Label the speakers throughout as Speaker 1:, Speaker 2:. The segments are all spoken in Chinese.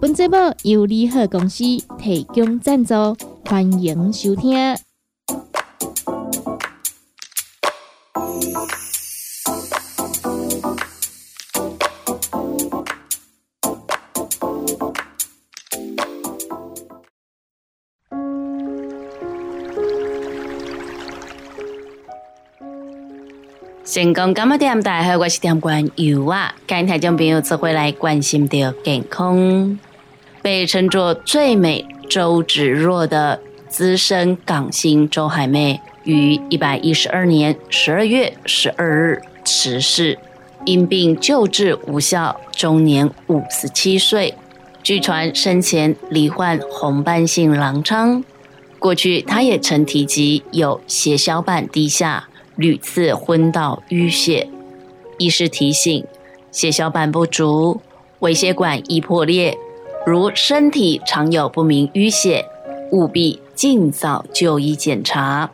Speaker 1: 本节目由利好公司提供赞助，欢迎收听。
Speaker 2: 成功干么店？大家好，我是店官尤啊。今台中朋友则会来关心到健康，被称作最美周芷若的资深港星周海媚，于一百一十二年十二月十二日辞世，因病救治无效，终年五十七岁。据传生前罹患红斑性狼疮，过去她也曾提及有血小板低下。屡次昏倒淤血，医师提醒：血小板不足，微血管易破裂。如身体常有不明淤血，务必尽早就医检查。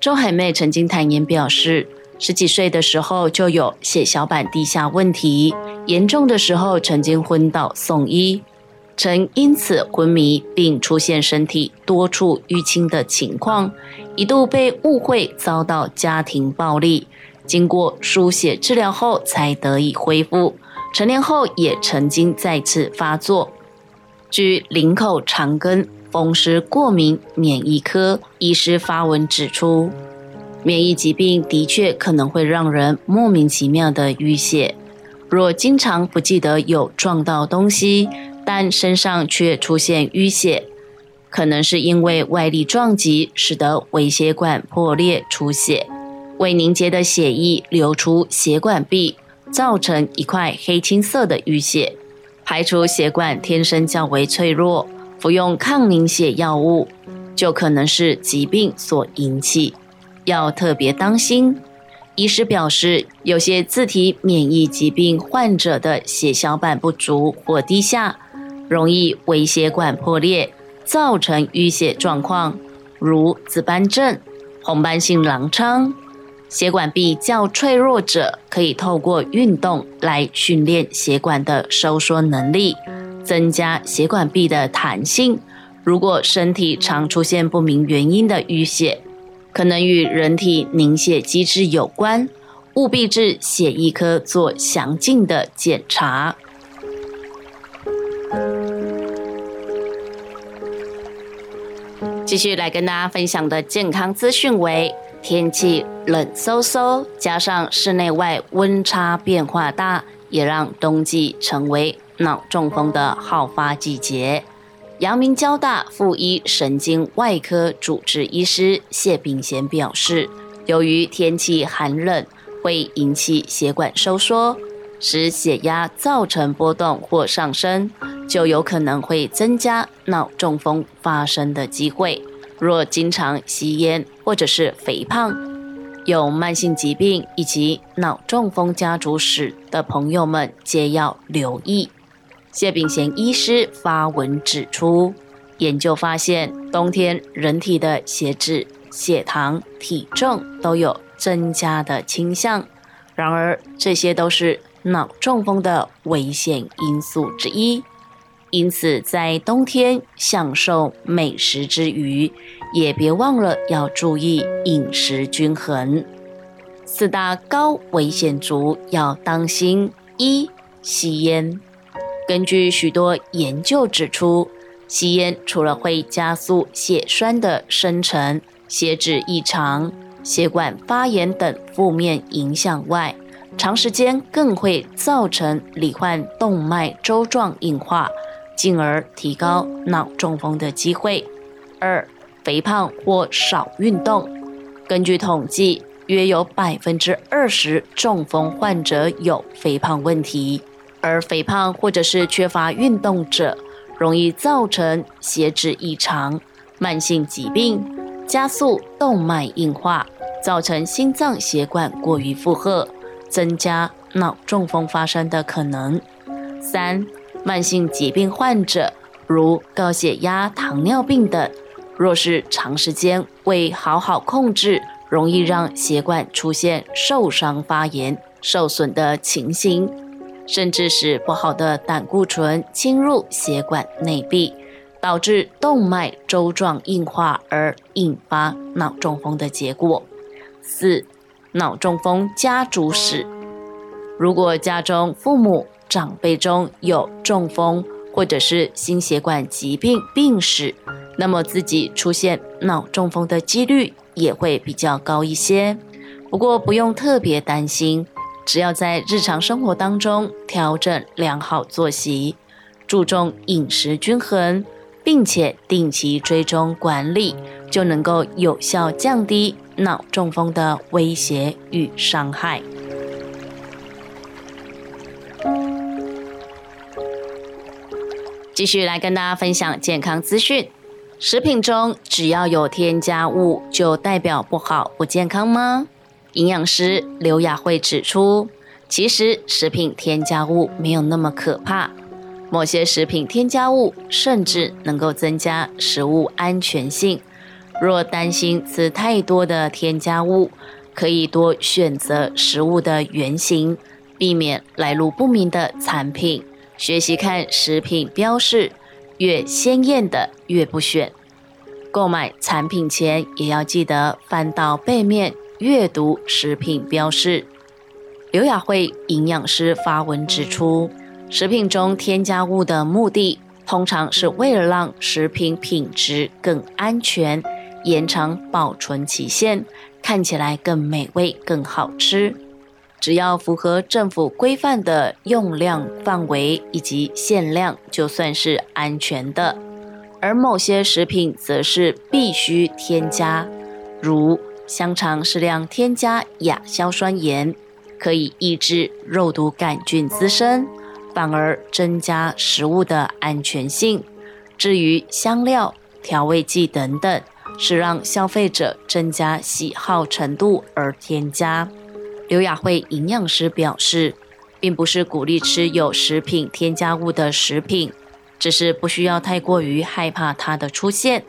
Speaker 2: 周海媚曾经坦言表示，十几岁的时候就有血小板低下问题，严重的时候曾经昏倒送医。曾因此昏迷，并出现身体多处淤青的情况，一度被误会遭到家庭暴力。经过输血治疗后，才得以恢复。成年后也曾经再次发作。据林口长庚风湿过敏免疫科医师发文指出，免疫疾病的确可能会让人莫名其妙的淤血，若经常不记得有撞到东西。但身上却出现淤血，可能是因为外力撞击，使得微血管破裂出血，未凝结的血液流出血管壁，造成一块黑青色的淤血。排除血管天生较为脆弱，服用抗凝血药物就可能是疾病所引起，要特别当心。医师表示，有些自体免疫疾病患者的血小板不足或低下。容易微血管破裂，造成淤血状况，如紫斑症、红斑性狼疮。血管壁较脆弱者，可以透过运动来训练血管的收缩能力，增加血管壁的弹性。如果身体常出现不明原因的淤血，可能与人体凝血机制有关，务必至血液科做详尽的检查。继续来跟大家分享的健康资讯为：天气冷飕飕，加上室内外温差变化大，也让冬季成为脑中风的好发季节。阳明交大附一神经外科主治医师谢炳贤表示，由于天气寒冷，会引起血管收缩，使血压造成波动或上升。就有可能会增加脑中风发生的机会。若经常吸烟或者是肥胖、有慢性疾病以及脑中风家族史的朋友们，皆要留意。谢炳贤医师发文指出，研究发现，冬天人体的血脂、血糖、体重都有增加的倾向。然而，这些都是脑中风的危险因素之一。因此，在冬天享受美食之余，也别忘了要注意饮食均衡。四大高危险族要当心：一、吸烟。根据许多研究指出，吸烟除了会加速血栓的生成、血脂异常、血管发炎等负面影响外，长时间更会造成罹患动脉粥状硬化。进而提高脑中风的机会。二、肥胖或少运动。根据统计，约有百分之二十中风患者有肥胖问题，而肥胖或者是缺乏运动者，容易造成血脂异常、慢性疾病，加速动脉硬化，造成心脏血管过于负荷，增加脑中风发生的可能。三、慢性疾病患者，如高血压、糖尿病等，若是长时间未好好控制，容易让血管出现受伤、发炎、受损的情形，甚至使不好的胆固醇侵入血管内壁，导致动脉粥状硬化而引发脑中风的结果。四、脑中风家族史，如果家中父母、长辈中有中风或者是心血管疾病病史，那么自己出现脑中风的几率也会比较高一些。不过不用特别担心，只要在日常生活当中调整良好作息，注重饮食均衡，并且定期追踪管理，就能够有效降低脑中风的威胁与伤害。继续来跟大家分享健康资讯。食品中只要有添加物，就代表不好、不健康吗？营养师刘雅慧指出，其实食品添加物没有那么可怕。某些食品添加物甚至能够增加食物安全性。若担心吃太多的添加物，可以多选择食物的原型，避免来路不明的产品。学习看食品标示，越鲜艳的越不选。购买产品前也要记得翻到背面阅读食品标示。刘雅慧营养师发文指出，食品中添加物的目的，通常是为了让食品品质更安全，延长保存期限，看起来更美味、更好吃。只要符合政府规范的用量范围以及限量，就算是安全的。而某些食品则是必须添加，如香肠适量添加亚硝酸盐，可以抑制肉毒杆菌滋生，反而增加食物的安全性。至于香料、调味剂等等，是让消费者增加喜好程度而添加。刘雅慧营养师表示，并不是鼓励吃有食品添加物的食品，只是不需要太过于害怕它的出现，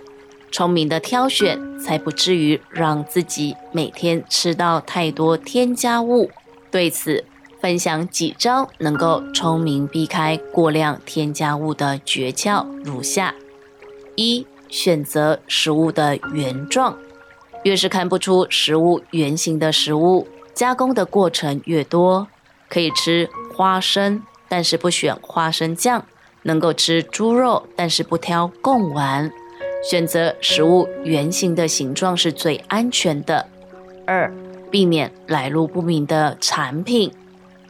Speaker 2: 聪明的挑选，才不至于让自己每天吃到太多添加物。对此，分享几招能够聪明避开过量添加物的诀窍如下：一、选择食物的原状，越是看不出食物原型的食物。加工的过程越多，可以吃花生，但是不选花生酱；能够吃猪肉，但是不挑贡丸。选择食物原型的形状是最安全的。二、避免来路不明的产品，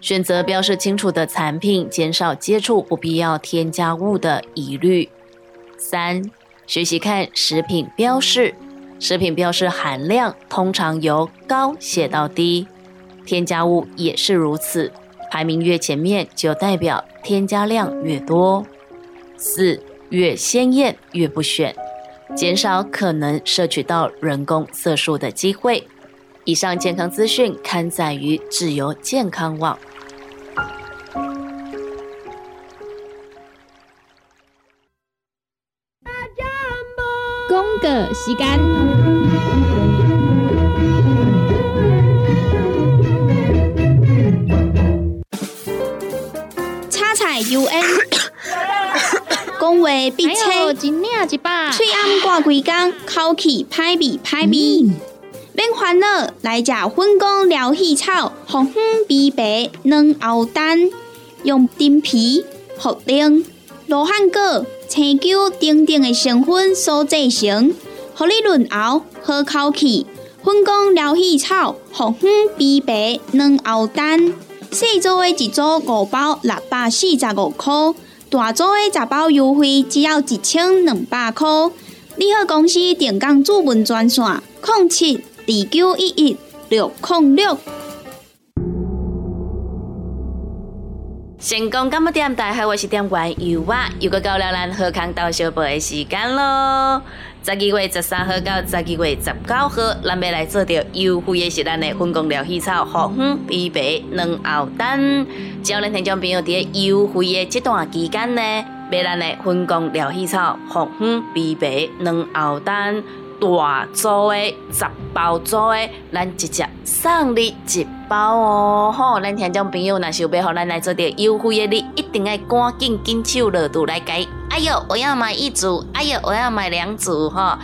Speaker 2: 选择标示清楚的产品，减少接触不必要添加物的疑虑。三、学习看食品标示。食品标示含量通常由高写到低，添加物也是如此，排名越前面就代表添加量越多。四越鲜艳越不选，减少可能摄取到人工色素的机会。以上健康资讯刊载于自由健康网。
Speaker 1: 个时间，
Speaker 3: 叉菜 U N，讲话必清，嘴暗挂几工，口气歹味歹味。免烦恼，来食粉工疗气草，红粉枇杷软藕蛋，用丁皮、茯苓、罗汉果。青椒等等的成分所制成，合你润喉好口气。粉工疗气草、红粉枇杷软藕蛋，细组的一组五包六百四十五块，大组的十包优惠只要一千两百块。你好，公司电工主文专线：零七二九一一六零六。
Speaker 2: 成功干么点？大海，我是点关油啊，又个到了咱喝康到小宝的时间咯。十二月十三号到十二月十九号，咱要来做着优惠的是咱的分工疗气草红粉枇杷两后蛋。只要咱听众朋友伫优惠的这段期间呢，买咱的分工疗气草红粉枇杷两后蛋。大组的十包组的，咱直接送你一包哦！吼，咱听众朋友若想要互咱来做点优惠的，你一定要赶紧紧手落肚来改。哎呦，我要买一组！哎呦，我要买两组！吼，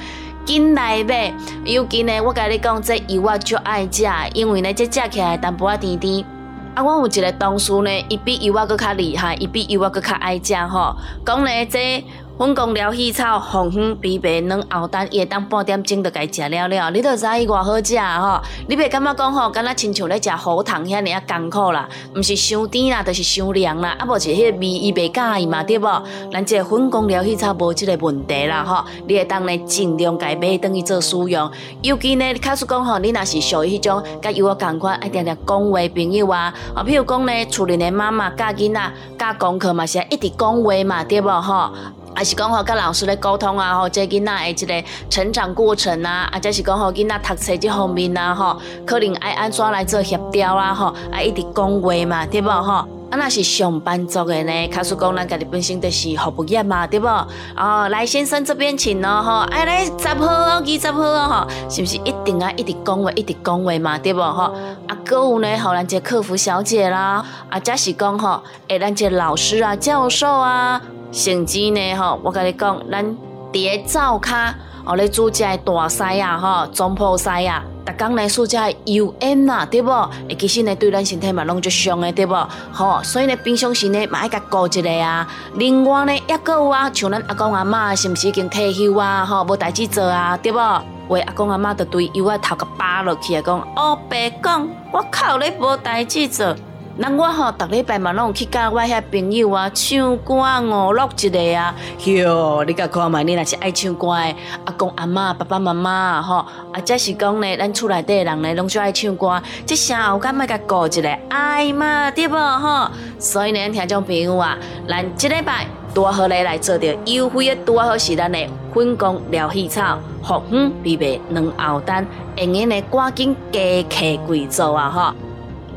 Speaker 2: 紧来买！尤其呢，我甲你讲，这油我就爱食，因为呢，这食起来淡薄仔甜甜。啊，我有一个同事呢，伊比油我搁较厉害，伊比油我搁较爱食吼。讲呢，这。粉工疗气草、红粉枇杷两后蛋，伊会当半点钟就该食了了，你都知伊偌好食吼。你袂感觉讲吼，敢若亲像咧食喉糖遐尔啊艰苦啦，毋是伤甜啦，就是伤凉啦，啊无是迄个味伊袂介意嘛，对无？咱这粉工疗气草无即个问题啦吼，你会当咧尽量家买等于做使用。尤其呢，假使讲吼，你若是属于迄种甲有我共款爱定定讲话朋友啊，啊，譬如讲呢，厝里的妈妈教囡仔教功课嘛，是一直讲话嘛，对无吼？还是讲吼，跟老师咧沟通啊，吼，这囡仔诶，一个成长过程啊，啊，即是讲吼，囡仔读册这方面啊，吼，可能爱安怎来做协调啊，吼，啊，一直讲话嘛，对无吼？啊，那是上班族的呢，卡说讲咱家己本身就是服务业嘛，对无？哦，来先生这边请咯，吼，哎，来十号哦，二十号哦，吼，是不是一定啊，一直讲话，一直讲话嘛，对无？吼，啊，搁有呢，吼，咱这客服小姐啦，啊，即是讲吼，诶，咱这老师啊，教授啊。甚至呢，吼，我甲你讲，咱伫个灶骹哦，咧煮只大西啊，吼，中破西啊，逐工来煮只油烟呐，对无？诶，其实呢，对咱身体嘛，拢足伤诶，对无？吼，所以呢，平常时呢，嘛爱甲顾一下啊。另外呢，抑个有啊，像咱阿公阿嬷是毋是已经退休啊？吼，无代志做啊，对无？为阿公阿嬷着对油啊头壳扒落去啊，讲哦，白讲，我靠，你无代志做。那我吼，逐礼拜嘛拢有去甲我遐朋友啊唱歌五六一个啊，哟，你甲看嘛，你若是爱唱歌诶，阿公阿嬷、爸爸妈妈吼，啊，则是讲呢，咱厝内底人呢，拢最爱唱歌，即声有敢要甲顾一下，爱嘛，对无吼？所以呢，听众朋友啊，咱即礼拜多好咧来做着优惠诶，多好是咱诶粉工疗气草、红粉枇杷两后蛋，用用呢赶紧加客贵做啊吼！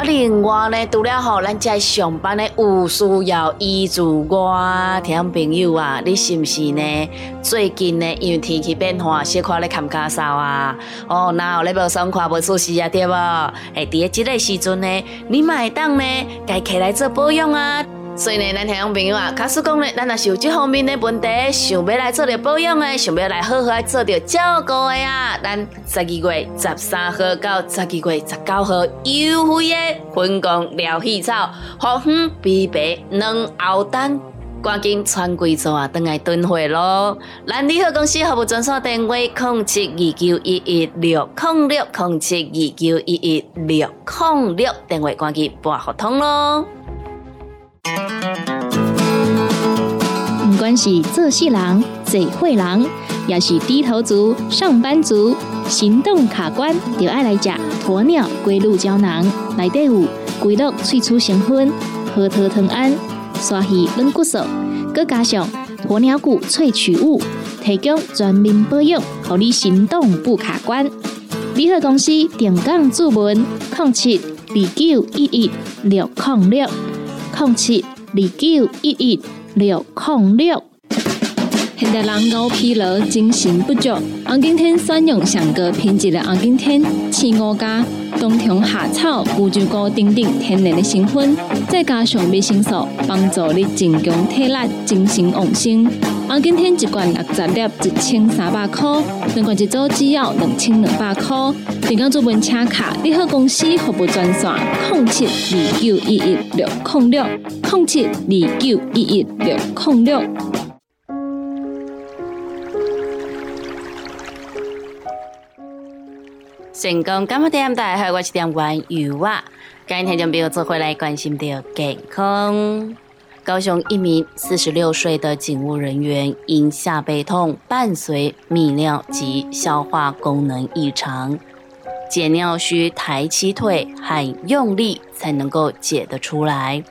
Speaker 2: 另外呢，除了吼，咱在上班的有需要医助我听朋友啊，你是不是呢？最近呢，因为天气变化，小可咧看咳嗽啊，哦，然后咧无爽快无舒适啊，对无？哎，伫即个时阵呢，你买当呢，该起来做保养啊。所以呢，咱听众朋友啊，假使讲呢，咱若是有这方面的问题，想要来做着保养的，想要来好好来做着照顾的啊，咱十二月十三号到十二月十九号优惠的分工疗气草、红粉枇杷两后蛋，赶紧穿贵做啊，等来囤货咯。咱利好公司服务专线电话：零七二九一一六零六零七二九一一六零六，电话赶紧拨合通咯。
Speaker 1: 不管是做事人、嘴会人，也是低头族、上班族、行动卡关，就爱来食鸵鸟龟鹿胶囊。内底有龟鹿萃取成分，核桃藤胺、刷鱼软骨素，佮加上鸵鸟骨萃取物，提供全面保养，让你行动不卡关。联合公司定岗注文：零七二九一一六零六。空七二九一一六零六。现代人熬疲劳，精神不足。红景天选用上个品质的红景天，青五加冬虫夏草、乌鸡膏等等天然的成分，再加上维生素，帮助你增强体力、精神旺盛。红景天一罐六十粒，一千三百块；两罐一组只要两千两百块。订购做文车卡，你好公司服务专线：零七二九一一六零六零七二九一一六零六。
Speaker 2: 成功干么点？大家好，我是点玩油啊！今天就朋友做回来关心着健康。高雄一名四十六岁的警务人员因下背痛伴随泌尿及消化功能异常，解尿需抬起腿很用力才能够解得出来。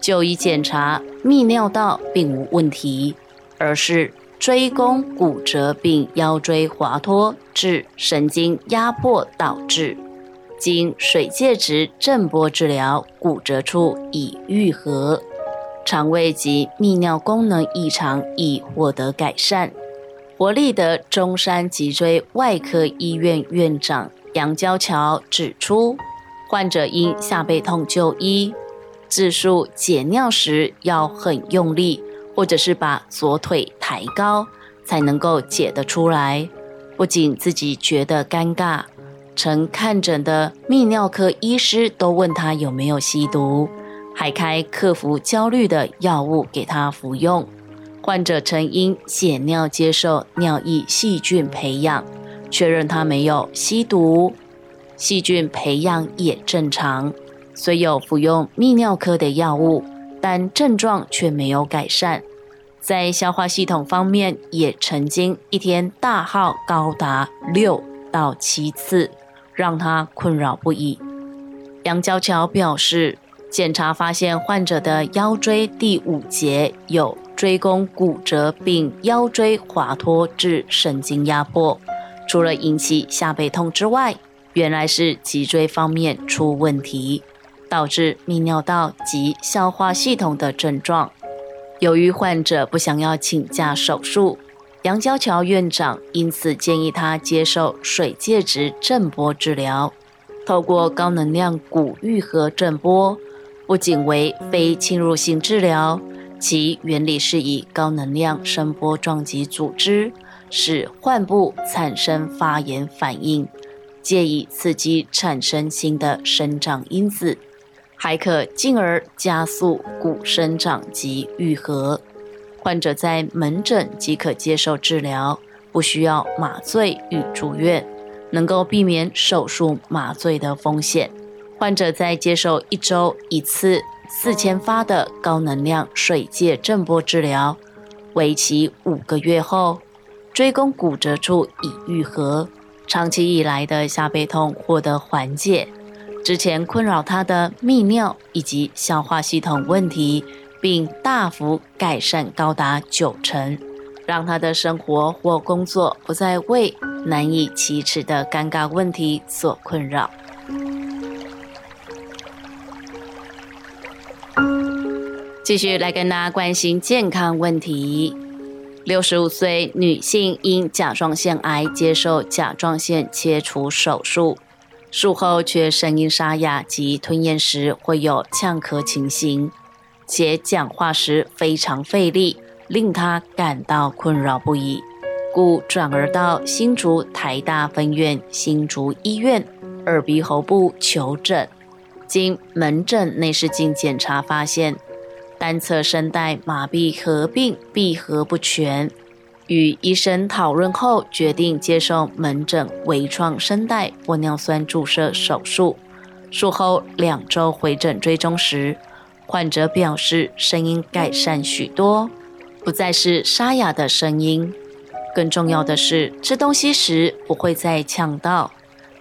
Speaker 2: 就医检查泌尿道并无问题，而是椎弓骨折并腰椎滑脱致神经压迫导致。经水介质震波治疗，骨折处已愈合，肠胃及泌尿功能异常已获得改善。国立的中山脊椎外科医院院长杨娇桥指出，患者因下背痛就医。自述解尿时要很用力，或者是把左腿抬高，才能够解得出来。不仅自己觉得尴尬，曾看诊的泌尿科医师都问他有没有吸毒，还开克服焦虑的药物给他服用。患者曾因血尿接受尿液细菌培养，确认他没有吸毒，细菌培养也正常。虽有服用泌尿科的药物，但症状却没有改善。在消化系统方面，也曾经一天大号高达六到七次，让他困扰不已。杨娇乔表示，检查发现患者的腰椎第五节有椎弓骨折，并腰椎滑脱致神经压迫，除了引起下背痛之外，原来是脊椎方面出问题。导致泌尿道及消化系统的症状。由于患者不想要请假手术，杨娇桥院长因此建议他接受水介质震波治疗。透过高能量骨愈合震波，不仅为非侵入性治疗，其原理是以高能量声波撞击组织，使患部产生发炎反应，借以刺激产生新的生长因子。还可进而加速骨生长及愈合。患者在门诊即可接受治疗，不需要麻醉与住院，能够避免手术麻醉的风险。患者在接受一周一次四千发的高能量水介震波治疗，为期五个月后，椎弓骨折处已愈合，长期以来的下背痛获得缓解。之前困扰他的泌尿以及消化系统问题，并大幅改善高达九成，让他的生活或工作不再为难以启齿的尴尬问题所困扰。继续来跟大家关心健康问题：六十五岁女性因甲状腺癌接受甲状腺切除手术。术后却声音沙哑及吞咽时会有呛咳情形，且讲话时非常费力，令他感到困扰不已，故转而到新竹台大分院新竹医院耳鼻喉部求诊。经门诊内视镜检查发现，单侧声带麻痹合并闭合不全。与医生讨论后，决定接受门诊微创声带玻尿酸注射手术。术后两周回诊追踪时，患者表示声音改善许多，不再是沙哑的声音。更重要的是，吃东西时不会再呛到。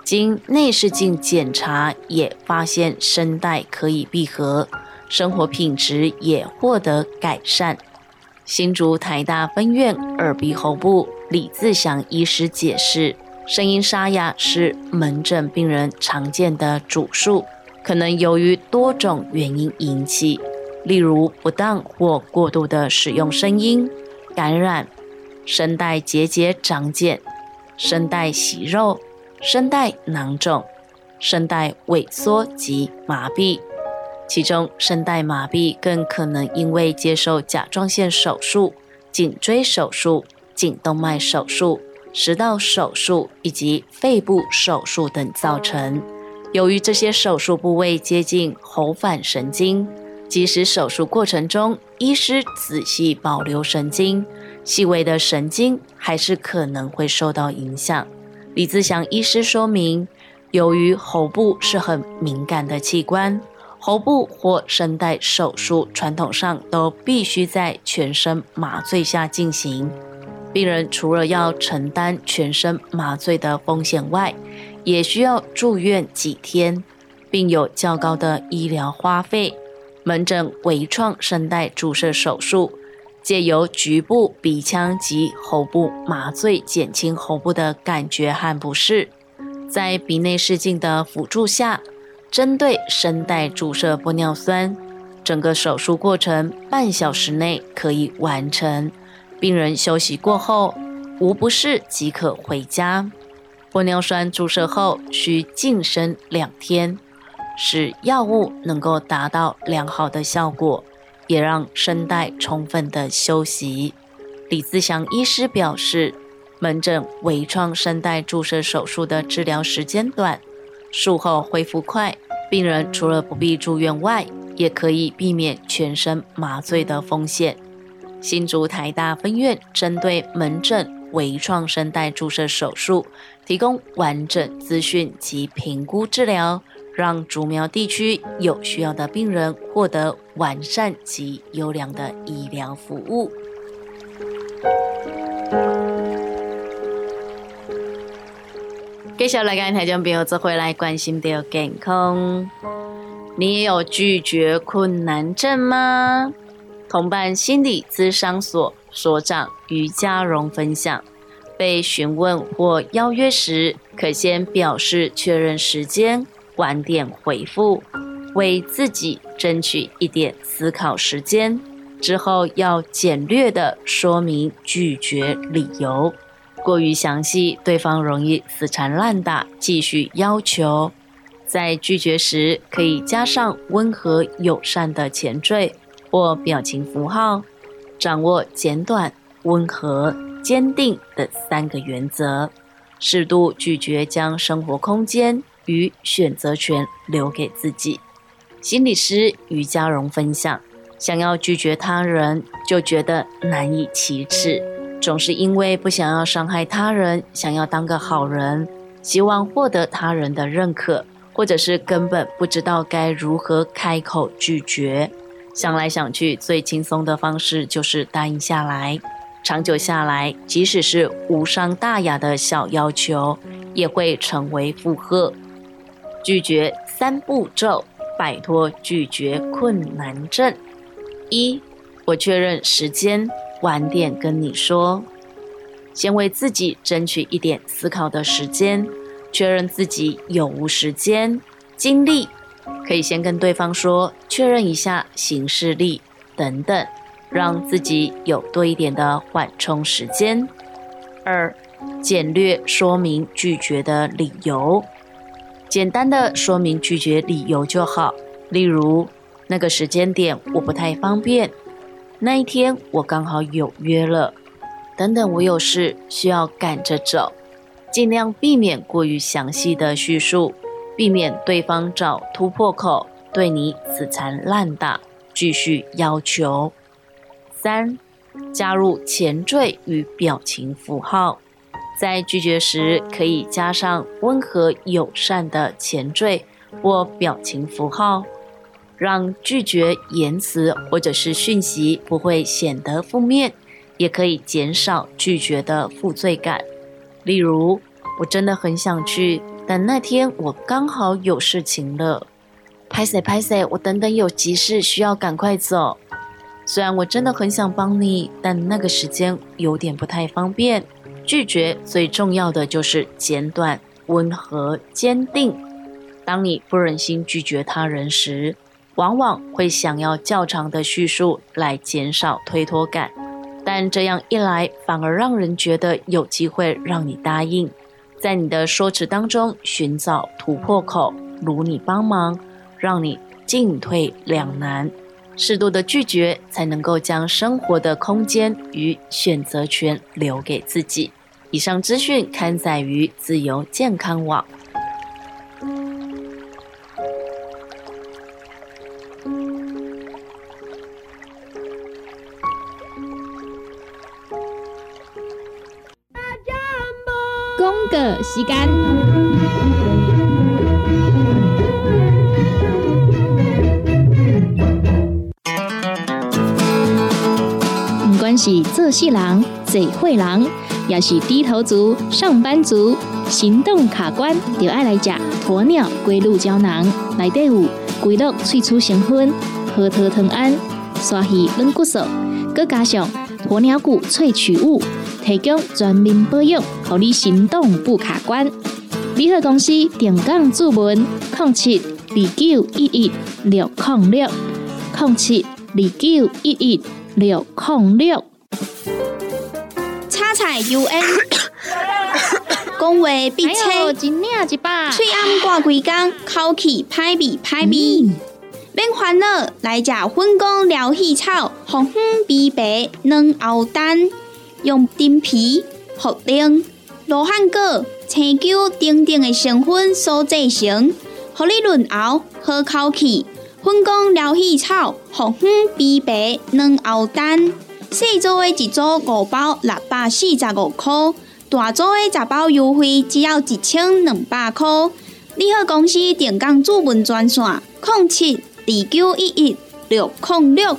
Speaker 2: 经内视镜检查，也发现声带可以闭合，生活品质也获得改善。新竹台大分院耳鼻喉部李自祥医师解释，声音沙哑是门诊病人常见的主诉，可能由于多种原因引起，例如不当或过度的使用声音、感染、声带结节长茧、声带息肉、声带囊肿、声带萎缩及麻痹。其中，声带麻痹更可能因为接受甲状腺手术、颈椎手术、颈动脉手术、食道手术以及肺部手术等造成。由于这些手术部位接近喉返神经，即使手术过程中医师仔细保留神经，细微的神经还是可能会受到影响。李自祥医师说明，由于喉部是很敏感的器官。喉部或声带手术传统上都必须在全身麻醉下进行。病人除了要承担全身麻醉的风险外，也需要住院几天，并有较高的医疗花费。门诊微创声带注射手术，借由局部鼻腔及喉部麻醉，减轻喉部的感觉和不适。在鼻内视镜的辅助下，针对声带注射玻尿酸，整个手术过程半小时内可以完成。病人休息过后无不适即可回家。玻尿酸注射后需静身两天，使药物能够达到良好的效果，也让声带充分的休息。李自祥医师表示。门诊微创声带注射手术的治疗时间短，术后恢复快，病人除了不必住院外，也可以避免全身麻醉的风险。新竹台大分院针对门诊微创声带注射手术提供完整资讯及评估治疗，让竹苗地区有需要的病人获得完善及优良的医疗服务。接下来，跟台中朋友做回来关心的健康。你也有拒绝困难症吗？同伴心理咨商所所长于家荣分享：被询问或邀约时，可先表示确认时间，晚点回复，为自己争取一点思考时间。之后要简略的说明拒绝理由。过于详细，对方容易死缠烂打，继续要求。在拒绝时，可以加上温和友善的前缀或表情符号，掌握简短、温和、坚定的三个原则，适度拒绝，将生活空间与选择权留给自己。心理师于嘉荣分享：想要拒绝他人，就觉得难以启齿。总是因为不想要伤害他人，想要当个好人，希望获得他人的认可，或者是根本不知道该如何开口拒绝。想来想去，最轻松的方式就是答应下来。长久下来，即使是无伤大雅的小要求，也会成为负荷。拒绝三步骤，摆脱拒绝困难症：一，我确认时间。晚点跟你说，先为自己争取一点思考的时间，确认自己有无时间、精力，可以先跟对方说，确认一下行事力等等，让自己有多一点的缓冲时间。二，简略说明拒绝的理由，简单的说明拒绝理由就好，例如那个时间点我不太方便。那一天我刚好有约了，等等我有事需要赶着走，尽量避免过于详细的叙述，避免对方找突破口对你死缠烂打，继续要求。三，加入前缀与表情符号，在拒绝时可以加上温和友善的前缀或表情符号。让拒绝言辞或者是讯息不会显得负面，也可以减少拒绝的负罪感。例如，我真的很想去，但那天我刚好有事情了。拍谁拍谁，我等等有急事需要赶快走。虽然我真的很想帮你，但那个时间有点不太方便。拒绝最重要的就是简短、温和、坚定。当你不忍心拒绝他人时，往往会想要较长的叙述来减少推脱感，但这样一来反而让人觉得有机会让你答应，在你的说辞当中寻找突破口，如你帮忙，让你进退两难。适度的拒绝才能够将生活的空间与选择权留给自己。以上资讯刊载于自由健康网。
Speaker 1: 时间，不管是做事人、做会人，也是低头族、上班族、行动卡关，就爱来吃鸵鸟龟鹿胶囊，内底有龟鹿萃取成分。核桃藤胺、刷鱼软骨素，佮加上鸵鸟骨萃取物，提供全面保养，让你行动不卡关。联合公司定岗注文：零七二九一一六零六零七二九一一六零六。
Speaker 3: 叉彩 UN，讲话必切，嘴暗挂几工，口气歹味歹味。免烦恼，来食粉工疗气草，红粉枇杷软藕丹，用丁皮、茯苓、罗汉果、青椒等等的成分所制成，合你润喉好口气。粉工疗气草，红粉枇杷软喉丹，细组的一组五包六百四十五块，大组的十包优惠只要一千两百块。你好，公司电工主文专线：零七。二九一一六零六，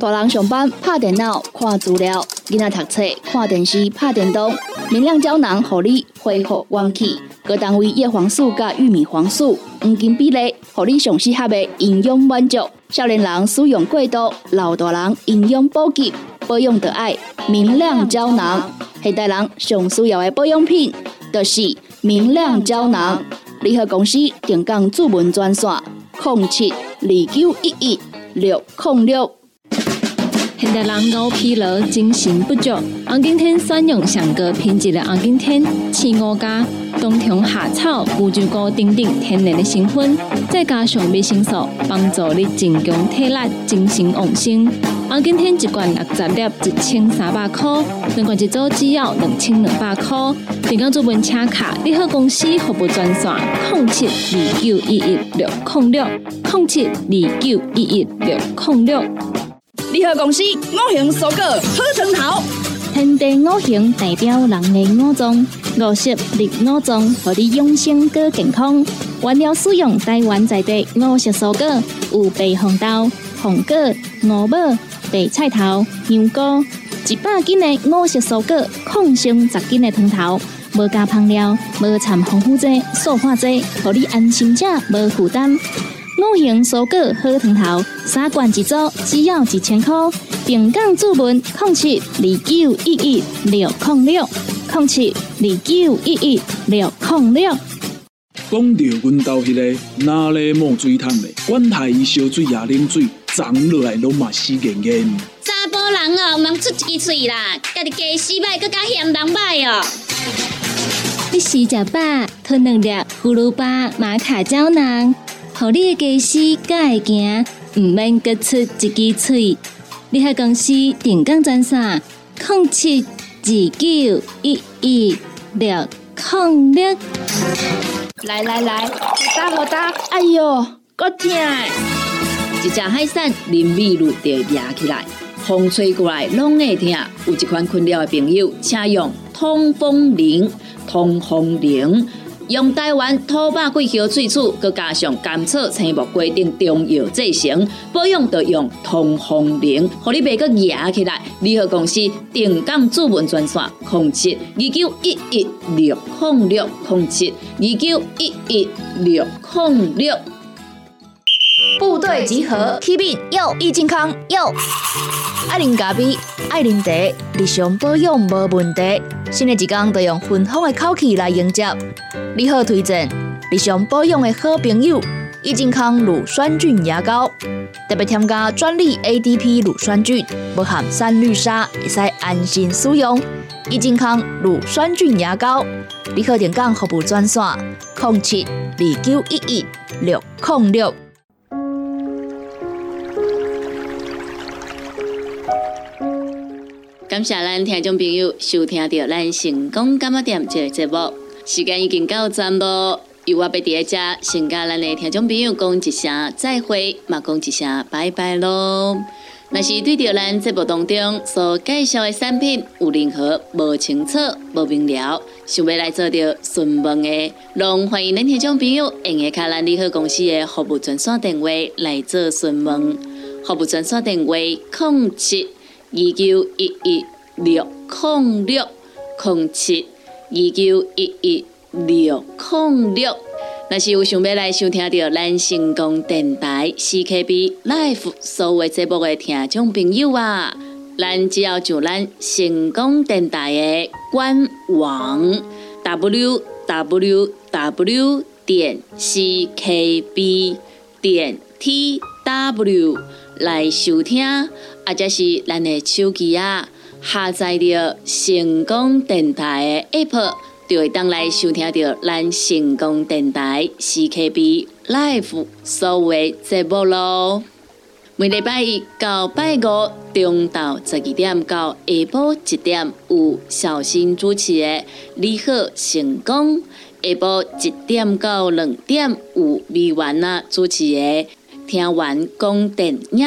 Speaker 4: 大人上班拍电脑看资料，囡仔读册看电视拍电动，明亮胶囊合你恢复元气，各单位叶黄素加玉米黄素黄金比例，合你上适合的营养满足。少年人使用过度，老大人营养补给保养的爱明亮胶囊，现代人上需要的保养品就是明亮胶囊。联合公司定岗主文专线。零七二九一一六零六。
Speaker 1: 现代人熬疲劳、精神不足，红景天选用上个品质的红景天，青五加冬虫夏草、乌鸡菇等等天然的成分，再加上维生素，帮助你增强体力、精神旺盛。红景天一罐六十粒，一千三百块；两罐一组只要两千两百块。订购做文车卡，你好公司服务专线：零七二九一一六零六零七二九一一六零六。
Speaker 4: 联合公司五行蔬果好成头，
Speaker 1: 天地五行代表人的五脏，五色绿五脏，让你养生更健康。原料使用台湾在地五色蔬果，有白红豆、红果、五宝、白菜头、香菇，一百斤的五色蔬果，抗性十斤的汤头，无加香料，无掺防腐剂、塑化剂，让你安心吃，无负担。五行蔬果好汤头，三罐一组，只要一千块。平港注文：控七二九一一六零六控七二九一一六零六。
Speaker 5: 讲到阮兜迄个哪里冒水桶的，管他伊烧水也啉水，长落来拢嘛死严严。
Speaker 3: 查甫人哦，毋通出一支嘴啦，家己家洗歹，更加嫌人歹哦。
Speaker 1: 你食食饱，吞两粒葫芦巴、玛卡胶囊。互你的家私敢会行，毋免各出一支嘴。你喺公司定岗专线：零七二九一一六零六。
Speaker 4: 来来来，好打好打！哎哟，够痛！一只海扇淋米露就压起来，风吹过来拢会痛。有一款困扰的朋友，请用通风铃，通风铃。用台湾土八桂香萃取，佮加上甘草、青木、规定中药制成，保养要用通风灵，互你袂佮压起来。联合公司定岗主文专线：控制二九一一六控六控制二九一一六控六。部队集合，Keep it 有益健康有。爱啉咖啡，爱啉茶，日常保养无问题。新的一天都用芬芳的口气来迎接。你好，推荐日常保养的好朋友——益健康乳酸菌牙膏，特别添加专利 ADP 乳酸菌，不含三氯沙，会使安心使用。益健康乳酸菌牙膏，你好，点讲服务专线：零七二九一一六零六。
Speaker 2: 感谢咱听众朋友收听到咱成功干么店这个节目，时间已经到站咯。由我要伫遮先甲咱的听众朋友讲一声再会，嘛讲一声拜拜咯。若是对着咱节目当中所介绍的产品有任何无清楚、无明了，想要来做着询问的，拢欢迎恁听众朋友用下卡咱利好公司的服务专线电话来做询问。服务专线电话：零七。二九一一六零六零七二九一一六零六，若是有想要来收听到咱成功电台 CKB Life 所有节目的听众朋友啊，咱只要上咱成功电台的官网 w w w 点 c k b 点 t w 来收听，或者是咱的手机啊，下载着成功电台的 app，就会当来收听到咱成功电台 CKB Live 所有节目咯。每礼拜一到拜五中昼十二点到下晡一点有小新主持的《你好成功》，下晡一点到两点有美文啊主持的《听完讲电影》，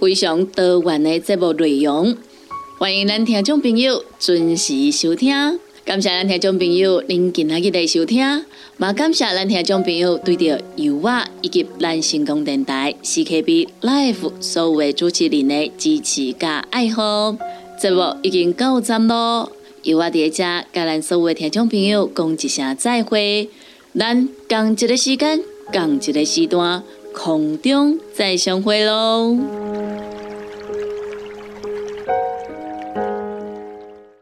Speaker 2: 非常多元的节目内容，欢迎咱听众朋友准时收听。感谢咱听众朋友您今仔日的收听，也感谢咱听众朋友对着油画以及咱成功电台 CKB Life 所有的主持人的支持加爱好。节目已经到站咯，油画伫遮甲咱所有的听众朋友讲一声再会，咱同一个时间、同一个时段。空中再相会喽。